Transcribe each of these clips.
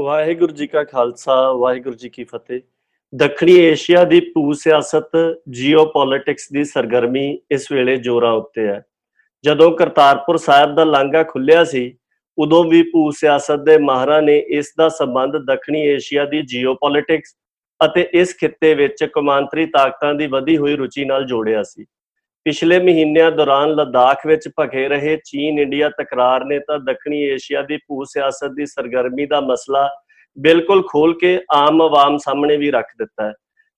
ਵਾਹਿਗੁਰੂ ਜੀ ਕਾ ਖਾਲਸਾ, ਵਾਹਿਗੁਰੂ ਜੀ ਕੀ ਫਤਿਹ। ਦੱਖਣੀ ਏਸ਼ੀਆ ਦੀ ਭੂ ਸਿਆਸਤ ਜੀਓਪੋਲਿਟਿਕਸ ਦੀ ਸਰਗਰਮੀ ਇਸ ਵੇਲੇ ਜ਼ੋਰਾਂ ਉੱਤੇ ਹੈ। ਜਦੋਂ ਕਰਤਾਰਪੁਰ ਸਾਹਿਬ ਦਾ ਲਾਂਘਾ ਖੁੱਲਿਆ ਸੀ, ਉਦੋਂ ਵੀ ਭੂ ਸਿਆਸਤ ਦੇ ਮਾਹਰਾਂ ਨੇ ਇਸ ਦਾ ਸੰਬੰਧ ਦੱਖਣੀ ਏਸ਼ੀਆ ਦੀ ਜੀਓਪੋਲਿਟਿਕਸ ਅਤੇ ਇਸ ਖਿੱਤੇ ਵਿੱਚ ਕਮਾਂਤਰੀ ਤਾਕਤਾਂ ਦੀ ਵਧੀ ਹੋਈ ਰੁਚੀ ਨਾਲ ਜੋੜਿਆ ਸੀ। ਪਿਛਲੇ ਮਹੀਨਿਆਂ ਦੌਰਾਨ ਲਦਾਖ ਵਿੱਚ ਭਖੇ ਰਹੇ ਚੀਨ ਇੰਡੀਆ ਤਕਰਾਰ ਨੇ ਤਾਂ ਦੱਖਣੀ ਏਸ਼ੀਆ ਦੀ ਭੂ ਸਿਆਸਤ ਦੀ ਸਰਗਰਮੀ ਦਾ ਮਸਲਾ ਬਿਲਕੁਲ ਖੋਲ ਕੇ ਆਮ ਆਵਾਮ ਸਾਹਮਣੇ ਵੀ ਰੱਖ ਦਿੱਤਾ ਹੈ।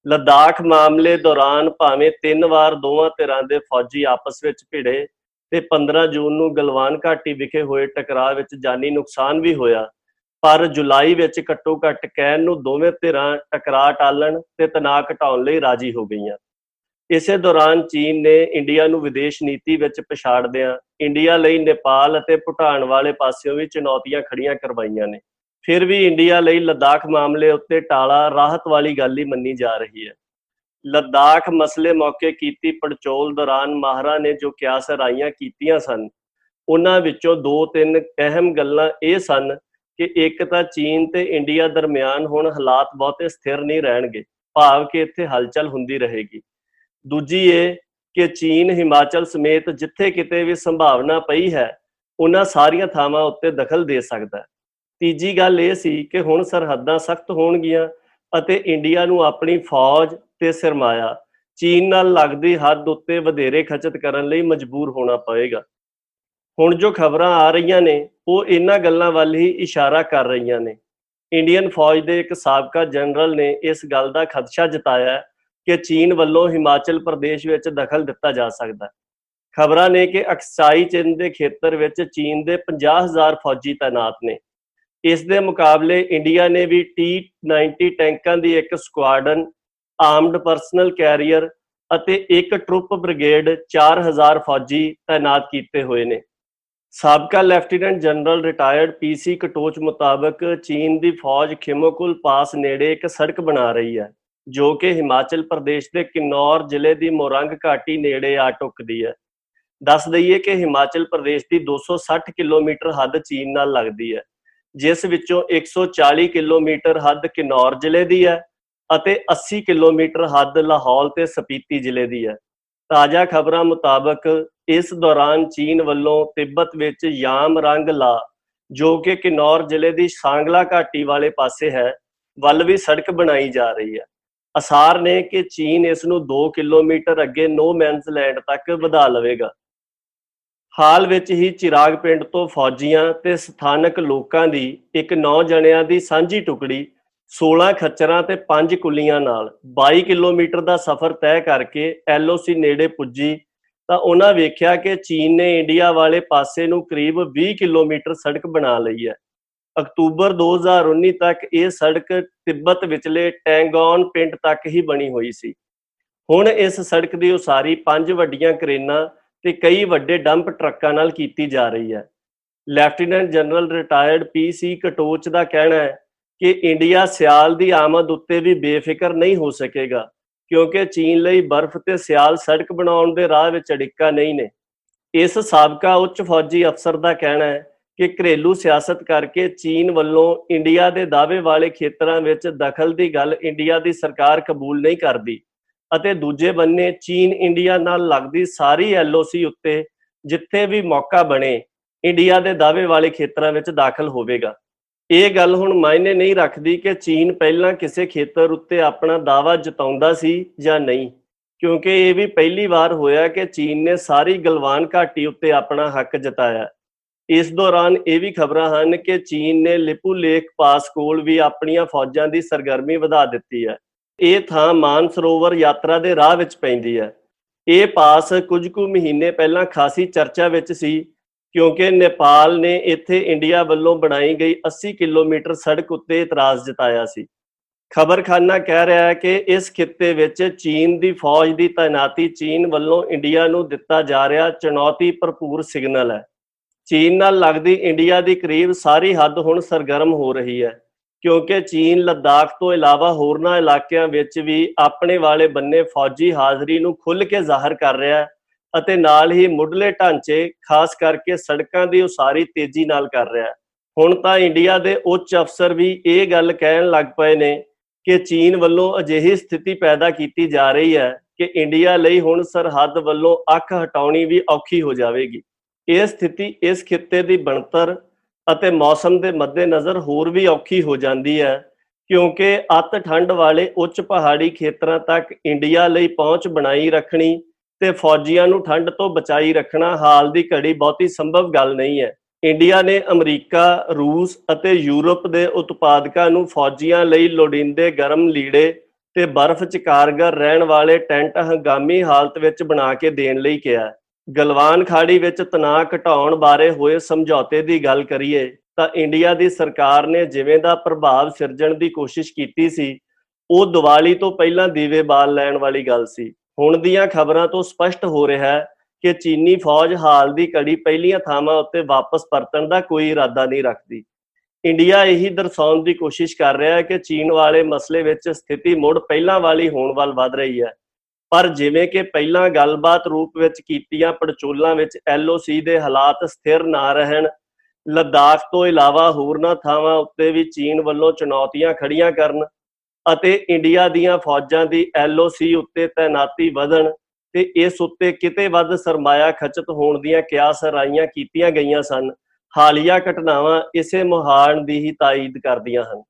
ਲਦਾਖ ਮਾਮਲੇ ਦੌਰਾਨ ਭਾਵੇਂ ਤਿੰਨ ਵਾਰ ਦੋਵਾਂ ਧਿਰਾਂ ਦੇ ਫੌਜੀ ਆਪਸ ਵਿੱਚ ਭਿੜੇ ਤੇ 15 ਜੂਨ ਨੂੰ ਗਲਵਾਨ ਘਾਟੀ ਵਿਖੇ ਹੋਏ ਟਕਰਾਅ ਵਿੱਚ ਜਾਨੀ ਨੁਕਸਾਨ ਵੀ ਹੋਇਆ, ਪਰ ਜੁਲਾਈ ਵਿੱਚ ਘੱਟੋ ਘੱਟ ਕਹਿਣ ਨੂੰ ਦੋਵੇਂ ਧਿਰਾਂ ਟਕਰਾਅ ਟਾਲਣ ਤੇ ਤਣਾਅ ਘਟਾਉਣ ਲਈ ਰਾਜੀ ਹੋ ਗਈਆਂ। ਇਸੇ ਦੌਰਾਨ ਚੀਨ ਨੇ ਇੰਡੀਆ ਨੂੰ ਵਿਦੇਸ਼ ਨੀਤੀ ਵਿੱਚ ਪਛਾੜਦਿਆਂ ਇੰਡੀਆ ਲਈ ਨੇਪਾਲ ਅਤੇ ਭੂਟਾਨ ਵਾਲੇ ਪਾਸਿਓਂ ਵੀ ਚੁਣੌਤੀਆਂ ਖੜੀਆਂ ਕਰਵਾਈਆਂ ਨੇ। ਫਿਰ ਵੀ ਇੰਡੀਆ ਲਈ ਲਦਾਖ ਮਾਮਲੇ ਉੱਤੇ ਟਾਲਾ ਰਾਹਤ ਵਾਲੀ ਗੱਲ ਹੀ ਮੰਨੀ ਜਾ ਰਹੀ ਹੈ। ਲਦਾਖ ਮਸਲੇ ਮੌਕੇ ਕੀਤੀ ਪੜਚੋਲ ਦੌਰਾਨ ਮਾਹਰਾਂ ਨੇ ਜੋ ਕਿਆਸ ਰਾਈਆਂ ਕੀਤੀਆਂ ਸਨ, ਉਹਨਾਂ ਵਿੱਚੋਂ ਦੋ ਤਿੰਨ ਅਹਿਮ ਗੱਲਾਂ ਇਹ ਸਨ ਕਿ ਇੱਕ ਤਾਂ ਚੀਨ ਤੇ ਇੰਡੀਆ ਦਰਮਿਆਨ ਹੁਣ ਹਾਲਾਤ ਬਹੁਤੇ ਸਥਿਰ ਨਹੀਂ ਰਹਿਣਗੇ, ਭਾਵ ਕਿ ਇੱਥੇ ਹਲਚਲ ਹੁੰਦੀ ਰਹੇਗੀ। ਦੂਜੀ ਇਹ ਕਿ ਚੀਨ, ਹਿਮਾਚਲ ਸਮੇਤ ਜਿੱਥੇ ਕਿਤੇ ਵੀ ਸੰਭਾਵਨਾ ਪਈ ਹੈ, ਉਹਨਾਂ ਸਾਰੀਆਂ ਥਾਵਾਂ ਉੱਤੇ ਦਖਲ ਦੇ ਸਕਦਾ ਹੈ। ਤੀਜੀ ਗੱਲ ਇਹ ਸੀ ਕਿ ਹੁਣ ਸਰਹੱਦਾਂ ਸਖਤ ਹੋਣਗੀਆਂ ਅਤੇ ਇੰਡੀਆ ਨੂੰ ਆਪਣੀ ਫੌਜ ਤੇ ਸਰਮਾਇਆ ਚੀਨ ਨਾਲ ਲੱਗਦੀ ਹੱਦ ਉੱਤੇ ਵਧੇਰੇ ਖਚਤ ਕਰਨ ਲਈ ਮਜਬੂਰ ਹੋਣਾ ਪਵੇਗਾ। ਹੁਣ ਜੋ ਖਬਰਾਂ ਆ ਰਹੀਆਂ ਨੇ, ਉਹ ਇਹਨਾਂ ਗੱਲਾਂ ਵੱਲ ਹੀ ਇਸ਼ਾਰਾ ਕਰ ਰਹੀਆਂ ਨੇ। ਇੰਡੀਅਨ ਫੌਜ ਦੇ ਇੱਕ ਸਾਬਕਾ ਜਨਰਲ ਨੇ ਇਸ ਗੱਲ ਦਾ ਖਦਸ਼ਾ ਜਤਾਇਆ ਕਿ ਚੀਨ ਵੱਲੋਂ ਹਿਮਾਚਲ ਪ੍ਰਦੇਸ਼ ਵਿੱਚ ਦਖਲ ਦਿੱਤਾ ਜਾ ਸਕਦਾ ਹੈ। ਖਬਰਾਂ ਨੇ ਕਿ ਅਕਸਾਈ ਚਿੰਨ ਦੇ ਖੇਤਰ ਵਿੱਚ ਚੀਨ ਦੇ 50000 ਫੌਜੀ ਤਾਇਨਾਤ ਨੇ। ਇਸ ਦੇ ਮੁਕਾਬਲੇ ਇੰਡੀਆ ਨੇ ਵੀ T90 ਟੈਂਕਾਂ ਦੀ ਇੱਕ ਸਕੁਆਡਨ, ਆਰਮਡ ਪਰਸਨਲ ਕੈਰੀਅਰ ਅਤੇ ਇੱਕ ਟਰੁੱਪ ਬ੍ਰਿਗੇਡ 4000 ਫੌਜੀ ਤਾਇਨਾਤ ਕੀਤੇ ਹੋਏ ਨੇ। ਸਾਬਕਾ lieutenant general retired PC Katoch ਮੁਤਾਬਕ ਚੀਨ ਦੀ ਫੌਜ ਖਿਮੋਕੁਲ ਪਾਸ ਨੇੜੇ ਇੱਕ ਸੜਕ ਬਣਾ ਰਹੀ ਹੈ। ਜੋ ਕਿ ਹਿਮਾਚਲ ਪ੍ਰਦੇਸ਼ ਦੇ ਕਿਨੌਰ ਜ਼ਿਲ੍ਹੇ ਦੀ ਮੋਰੰਗ ਘਾਟੀ ਨੇੜੇ ਆ ਟੁੱਕਦੀ ਹੈ। ਦੱਸ ਦਈਏ ਕਿ ਹਿਮਾਚਲ ਪ੍ਰਦੇਸ਼ ਦੀ 260 ਕਿਲੋਮੀਟਰ ਹੱਦ ਚੀਨ ਨਾਲ ਲੱਗਦੀ ਹੈ, ਜਿਸ ਵਿੱਚੋਂ 140 ਕਿਲੋਮੀਟਰ ਹੱਦ ਕਿਨੌਰ ਜ਼ਿਲ੍ਹੇ ਦੀ ਹੈ ਅਤੇ 80 ਕਿਲੋਮੀਟਰ ਹੱਦ ਲਾਹੌਲ ਤੇ ਸਪੀਤੀ ਜ਼ਿਲ੍ਹੇ ਦੀ ਹੈ। ਤਾਜ਼ਾ ਖਬਰਾਂ ਮੁਤਾਬਕ ਇਸ ਦੌਰਾਨ ਚੀਨ ਵੱਲੋਂ ਤਿੱਬਤ ਵਿੱਚ ਯਾਮ ਰੰਗ ਲਾ, ਜੋ ਕਿ ਕਿਨੌਰ ਜ਼ਿਲ੍ਹੇ ਦੀ ਸਾਂਗਲਾ ਘਾਟੀ ਵਾਲੇ ਪਾਸੇ ਹੈ, ਵੱਲ ਵੀ ਸੜਕ ਬਣਾਈ ਜਾ ਰਹੀ ਹੈ। ਅਸਾਰ ਨੇ ਕਿ ਚੀਨ ਇਸ ਨੂੰ 2 ਕਿਲੋਮੀਟਰ ਅੱਗੇ ਨੋ ਮੈਨਸ ਲੈਂਡ ਤੱਕ ਵਧਾ ਲਵੇਗਾ। ਹਾਲ ਵਿੱਚ ਹੀ ਚਿਰਾਗ ਪਿੰਡ ਤੋਂ ਫੌਜੀਆਂ ਤੇ ਸਥਾਨਕ ਲੋਕਾਂ ਦੀ ਇੱਕ 9 ਜਣਿਆਂ ਦੀ ਸਾਂਝੀ ਟੁਕੜੀ 16 ਖੱਚਰਾਂ ਤੇ 5 ਕੁੱਲੀਆਂ ਨਾਲ 22 ਕਿਲੋਮੀਟਰ ਦਾ ਸਫ਼ਰ ਤੈਅ ਕਰਕੇ ਐਲਓਸੀ ਨੇੜੇ ਪੁੱਜੀ ਤਾਂ ਉਹਨਾਂ ਵੇਖਿਆ ਕਿ ਚੀਨ ਨੇ ਇੰਡੀਆ ਵਾਲੇ ਪਾਸੇ ਨੂੰ ਕਰੀਬ 20 ਕਿਲੋਮੀਟਰ ਸੜਕ ਬਣਾ ਲਈ ਹੈ। ਅਕਤੂਬਰ 2019 ਤੱਕ ਇਹ ਸੜਕ ਤਿੱਬਤ ਵਿਚਲੇ ਟੈਂਗੌਨ ਪਿੰਡ ਤੱਕ ਹੀ ਬਣੀ ਹੋਈ ਸੀ। ਹੁਣ ਇਸ ਸੜਕ ਦੀ ਉਸਾਰੀ ਪੰਜ ਵੱਡੀਆਂ ਕਰੇਨਾਂ ਤੇ ਕਈ ਵੱਡੇ ਡੰਪ ਟਰੱਕਾਂ ਨਾਲ ਕੀਤੀ ਜਾ ਰਹੀ ਹੈ। Lieutenant general retired PC Katoch ਦਾ ਕਹਿਣਾ ਹੈ ਕਿ ਇੰਡੀਆ ਸਿਆਲ ਦੀ ਆਮਦ ਉੱਤੇ ਵੀ ਬੇਫਿਕਰ ਨਹੀਂ ਹੋ ਸਕੇਗਾ, ਕਿਉਂਕਿ ਚੀਨ ਲਈ ਬਰਫ਼ ਤੇ ਸਿਆਲ ਸੜਕ ਬਣਾਉਣ ਦੇ ਰਾਹ ਵਿੱਚ ਅੜਿੱਕਾ ਨਹੀਂ ਨੇ। ਇਸ ਸਾਬਕਾ ਉੱਚ ਫੌਜੀ ਅਫਸਰ ਦਾ ਕਹਿਣਾ ਹੈ ਕਿ ਘਰੇਲੂ ਸਿਆਸਤ ਕਰਕੇ ਚੀਨ ਵੱਲੋਂ ਇੰਡੀਆ ਦੇ ਦਾਅਵੇ ਵਾਲੇ ਖੇਤਰਾਂ ਵਿੱਚ ਦਖਲ ਦੀ ਗੱਲ ਇੰਡੀਆ ਦੀ ਸਰਕਾਰ ਕਬੂਲ ਨਹੀਂ ਕਰਦੀ ਅਤੇ ਦੂਜੇ ਬੰਨੇ ਚੀਨ ਇੰਡੀਆ ਨਾਲ ਲੱਗਦੀ ਸਾਰੀ ਐਲਓਸੀ ਉੱਤੇ ਜਿੱਥੇ ਵੀ ਮੌਕਾ ਬਣੇ, ਇੰਡੀਆ ਦੇ ਦਾਅਵੇ ਵਾਲੇ ਖੇਤਰਾਂ ਵਿੱਚ ਦਾਖਲ ਹੋਵੇਗਾ। ਇਹ ਗੱਲ ਹੁਣ ਮਾਇਨੇ ਨਹੀਂ ਰੱਖਦੀ ਕਿ ਚੀਨ ਪਹਿਲਾਂ ਕਿਸੇ ਖੇਤਰ ਉੱਤੇ ਆਪਣਾ ਦਾਅਵਾ ਜਤਾਉਂਦਾ ਸੀ ਜਾਂ ਨਹੀਂ, ਕਿਉਂਕਿ ਇਹ ਵੀ ਪਹਿਲੀ ਵਾਰ ਹੋਇਆ ਕਿ ਚੀਨ ਨੇ ਸਾਰੀ ਗਲਵਾਨ ਘਾਟੀ ਉੱਤੇ ਆਪਣਾ ਹੱਕ ਜਤਾਇਆ। ਇਸ ਦੌਰਾਨ ਇਹ ਵੀ ਖਬਰਾਂ ਹਨ ਕਿ ਚੀਨ ਨੇ ਲਿਪੂ ਲੇਕ ਪਾਸ ਕੋਲ ਵੀ ਆਪਣੀਆਂ ਫੌਜਾਂ ਦੀ ਸਰਗਰਮੀ ਵਧਾ ਦਿੱਤੀ ਹੈ। ਇਹ ਥਾਂ ਮਾਨ ਸਰੋਵਰ ਯਾਤਰਾ ਦੇ ਰਾਹ ਵਿੱਚ ਪੈਂਦੀ ਹੈ। ਇਹ ਪਾਸ ਕੁਝ ਕੁ ਮਹੀਨੇ ਪਹਿਲਾਂ ਖਾਸੀ ਚਰਚਾ ਵਿੱਚ ਸੀ, ਕਿਉਂਕਿ ਨੇਪਾਲ ਨੇ ਇੱਥੇ ਇੰਡੀਆ ਵੱਲੋਂ ਬਣਾਈ ਗਈ 80 ਕਿਲੋਮੀਟਰ ਸੜਕ ਉੱਤੇ ਇਤਰਾਜ਼ ਜਤਾਇਆ ਸੀ। ਖਬਰਖਾਨਾ ਕਹਿ ਰਿਹਾ ਹੈ ਕਿ ਇਸ ਖਿੱਤੇ ਵਿੱਚ ਚੀਨ ਦੀ ਫੌਜ ਦੀ ਤਾਇਨਾਤੀ ਚੀਨ ਵੱਲੋਂ ਇੰਡੀਆ ਨੂੰ ਦਿੱਤਾ ਜਾ ਰਿਹਾ ਚੁਣੌਤੀ ਭਰਪੂਰ ਸਿਗਨਲ ਹੈ। ਚੀਨ ਨਾਲ ਲੱਗਦੀ ਇੰਡੀਆ ਦੀ ਕਰੀਬ ਸਾਰੀ ਹੱਦ ਹੁਣ ਸਰਗਰਮ ਹੋ ਰਹੀ ਹੈ, ਕਿਉਂਕਿ ਚੀਨ ਲਦਾਖ ਤੋਂ ਇਲਾਵਾ ਹੋਰਨਾਂ ਇਲਾਕਿਆਂ ਵਿੱਚ ਵੀ ਆਪਣੇ ਵਾਲੇ ਬੰਨੇ ਫੌਜੀ ਹਾਜ਼ਰੀ ਨੂੰ ਖੁੱਲ੍ਹ ਕੇ ਜ਼ਾਹਰ ਕਰ ਰਿਹਾ ਹੈ ਅਤੇ ਨਾਲ ਹੀ ਮੁੱਢਲੇ ਢਾਂਚੇ, ਖਾਸ ਕਰਕੇ ਸੜਕਾਂ ਦੀ ਉਸਾਰੀ ਤੇਜ਼ੀ ਨਾਲ ਕਰ ਰਿਹਾ ਹੈ। ਹੁਣ ਤਾਂ ਇੰਡੀਆ ਦੇ ਉੱਚ ਅਫਸਰ ਵੀ ਇਹ ਗੱਲ ਕਹਿਣ ਲੱਗ ਪਏ ਨੇ ਕਿ ਚੀਨ ਵੱਲੋਂ ਅਜਿਹੀ ਸਥਿਤੀ ਪੈਦਾ ਕੀਤੀ ਜਾ ਰਹੀ ਹੈ ਕਿ ਇੰਡੀਆ ਲਈ ਹੁਣ ਸਰਹੱਦ ਵੱਲੋਂ ਅੱਖ ਹਟਾਉਣੀ ਵੀ ਔਖੀ ਹੋ ਜਾਵੇਗੀ। ਇਹ ਸਥਿਤੀ ਇਸ ਖਿੱਤੇ ਦੀ ਬਣਤਰ ਅਤੇ ਮੌਸਮ ਦੇ ਮੱਦੇਨਜ਼ਰ ਹੋਰ ਵੀ ਔਖੀ ਹੋ ਜਾਂਦੀ ਹੈ, ਕਿਉਂਕਿ ਅਤ ਠੰਡ ਵਾਲੇ ਉੱਚ ਪਹਾੜੀ ਖੇਤਰਾਂ ਤੱਕ ਇੰਡੀਆ ਲਈ ਪਹੁੰਚ ਬਣਾਈ ਰੱਖਣੀ ਤੇ ਫੌਜੀਆਂ ਨੂੰ ਠੰਡ ਤੋਂ ਬਚਾਈ ਰੱਖਣਾ ਹਾਲ ਦੀ ਘੜੀ ਬਹੁਤੀ ਸੰਭਵ ਗੱਲ ਨਹੀਂ ਹੈ। ਇੰਡੀਆ ਨੇ ਅਮਰੀਕਾ, ਰੂਸ ਅਤੇ ਯੂਰਪ ਦੇ ਉਤਪਾਦਕਾਂ ਨੂੰ ਫੌਜੀਆਂ ਲਈ ਲੋੜੀਂਦੇ ਗਰਮ ਲੀੜੇ ਤੇ ਬਰਫ਼ 'ਚ ਕਾਰਗਰ ਰਹਿਣ ਵਾਲੇ ਟੈਂਟ ਹੰਗਾਮੀ ਹਾਲਤ ਵਿੱਚ ਬਣਾ ਕੇ ਦੇਣ ਲਈ ਕਿਹਾ। ਗਲਵਾਨ ਖਾੜੀ ਵਿੱਚ ਤਣਾਅ ਘਟਾਉਣ ਬਾਰੇ ਹੋਏ ਸਮਝੌਤੇ ਦੀ ਗੱਲ ਕਰੀਏ, ਤਾਂ ਇੰਡੀਆ ਦੀ ਸਰਕਾਰ ਨੇ ਜਿਵੇਂ ਦਾ ਪ੍ਰਭਾਵ ਸਿਰਜਣ ਦੀ ਕੋਸ਼ਿਸ਼ ਕੀਤੀ ਸੀ, ਉਹ ਦੀਵਾਲੀ ਤੋਂ ਪਹਿਲਾਂ ਦੀਵੇ ਬਾਲ ਲੈਣ ਵਾਲੀ ਗੱਲ ਸੀ। ਹੁਣ ਦੀਆਂ ਖਬਰਾਂ ਤੋਂ ਸਪਸ਼ਟ ਹੋ ਰਿਹਾ ਹੈ ਕਿ ਚੀਨੀ ਫੌਜ ਹਾਲ ਦੀ ਘੜੀ ਪਹਿਲੀਆਂ ਥਾਵਾਂ ਉੱਤੇ ਵਾਪਸ ਪਰਤਣ ਦਾ ਕੋਈ ਇਰਾਦਾ ਨਹੀਂ ਰੱਖਦੀ। ਇੰਡੀਆ ਇਹੀ ਦਰਸਾਉਣ ਦੀ ਕੋਸ਼ਿਸ਼ ਕਰ ਰਿਹਾ ਹੈ ਕਿ ਚੀਨ ਵਾਲੇ ਮਸਲੇ ਵਿੱਚ ਸਥਿਤੀ ਮੁੜ ਪਹਿਲਾਂ ਵਾਲੀ ਹੋਣ ਵੱਲ ਵਧ ਰਹੀ ਹੈ। ਪਰ ਜਿਵੇਂ ਕਿ ਪਹਿਲਾਂ ਗੱਲਬਾਤ ਰੂਪ ਵਿੱਚ ਕੀਤੀਆਂ ਪੜਚੋਲਾਂ ਵਿੱਚ ਐਲਓਸੀ ਦੇ ਹਾਲਾਤ ਸਥਿਰ ਨਾ ਰਹਿਣ, ਲੱਦਾਖ ਤੋਂ ਇਲਾਵਾ ਹੋਰਨਾਂ ਥਾਵਾਂ ਉੱਤੇ ਵੀ ਚੀਨ ਵੱਲੋਂ ਚੁਣੌਤੀਆਂ ਖੜੀਆਂ ਕਰਨ ਅਤੇ ਇੰਡੀਆ ਦੀਆਂ ਫੌਜਾਂ ਦੀ ਐਲਓਸੀ ਉੱਤੇ ਤਾਇਨਾਤੀ ਵਧਣ ਤੇ ਇਸ ਉੱਤੇ ਕਿਤੇ ਵੱਧ ਸਰਮਾਇਆ ਖਚਤ ਹੋਣ ਦੀਆਂ ਕਿਆਸ ਰਾਈਆਂ ਕੀਤੀਆਂ ਗਈਆਂ ਸਨ, ਹਾਲੀਆ ਘਟਨਾਵਾਂ ਇਸੇ ਮੁਹਾਨ ਦੀ ਹੀ ਤਾਇਦ ਕਰਦੀਆਂ ਹਨ।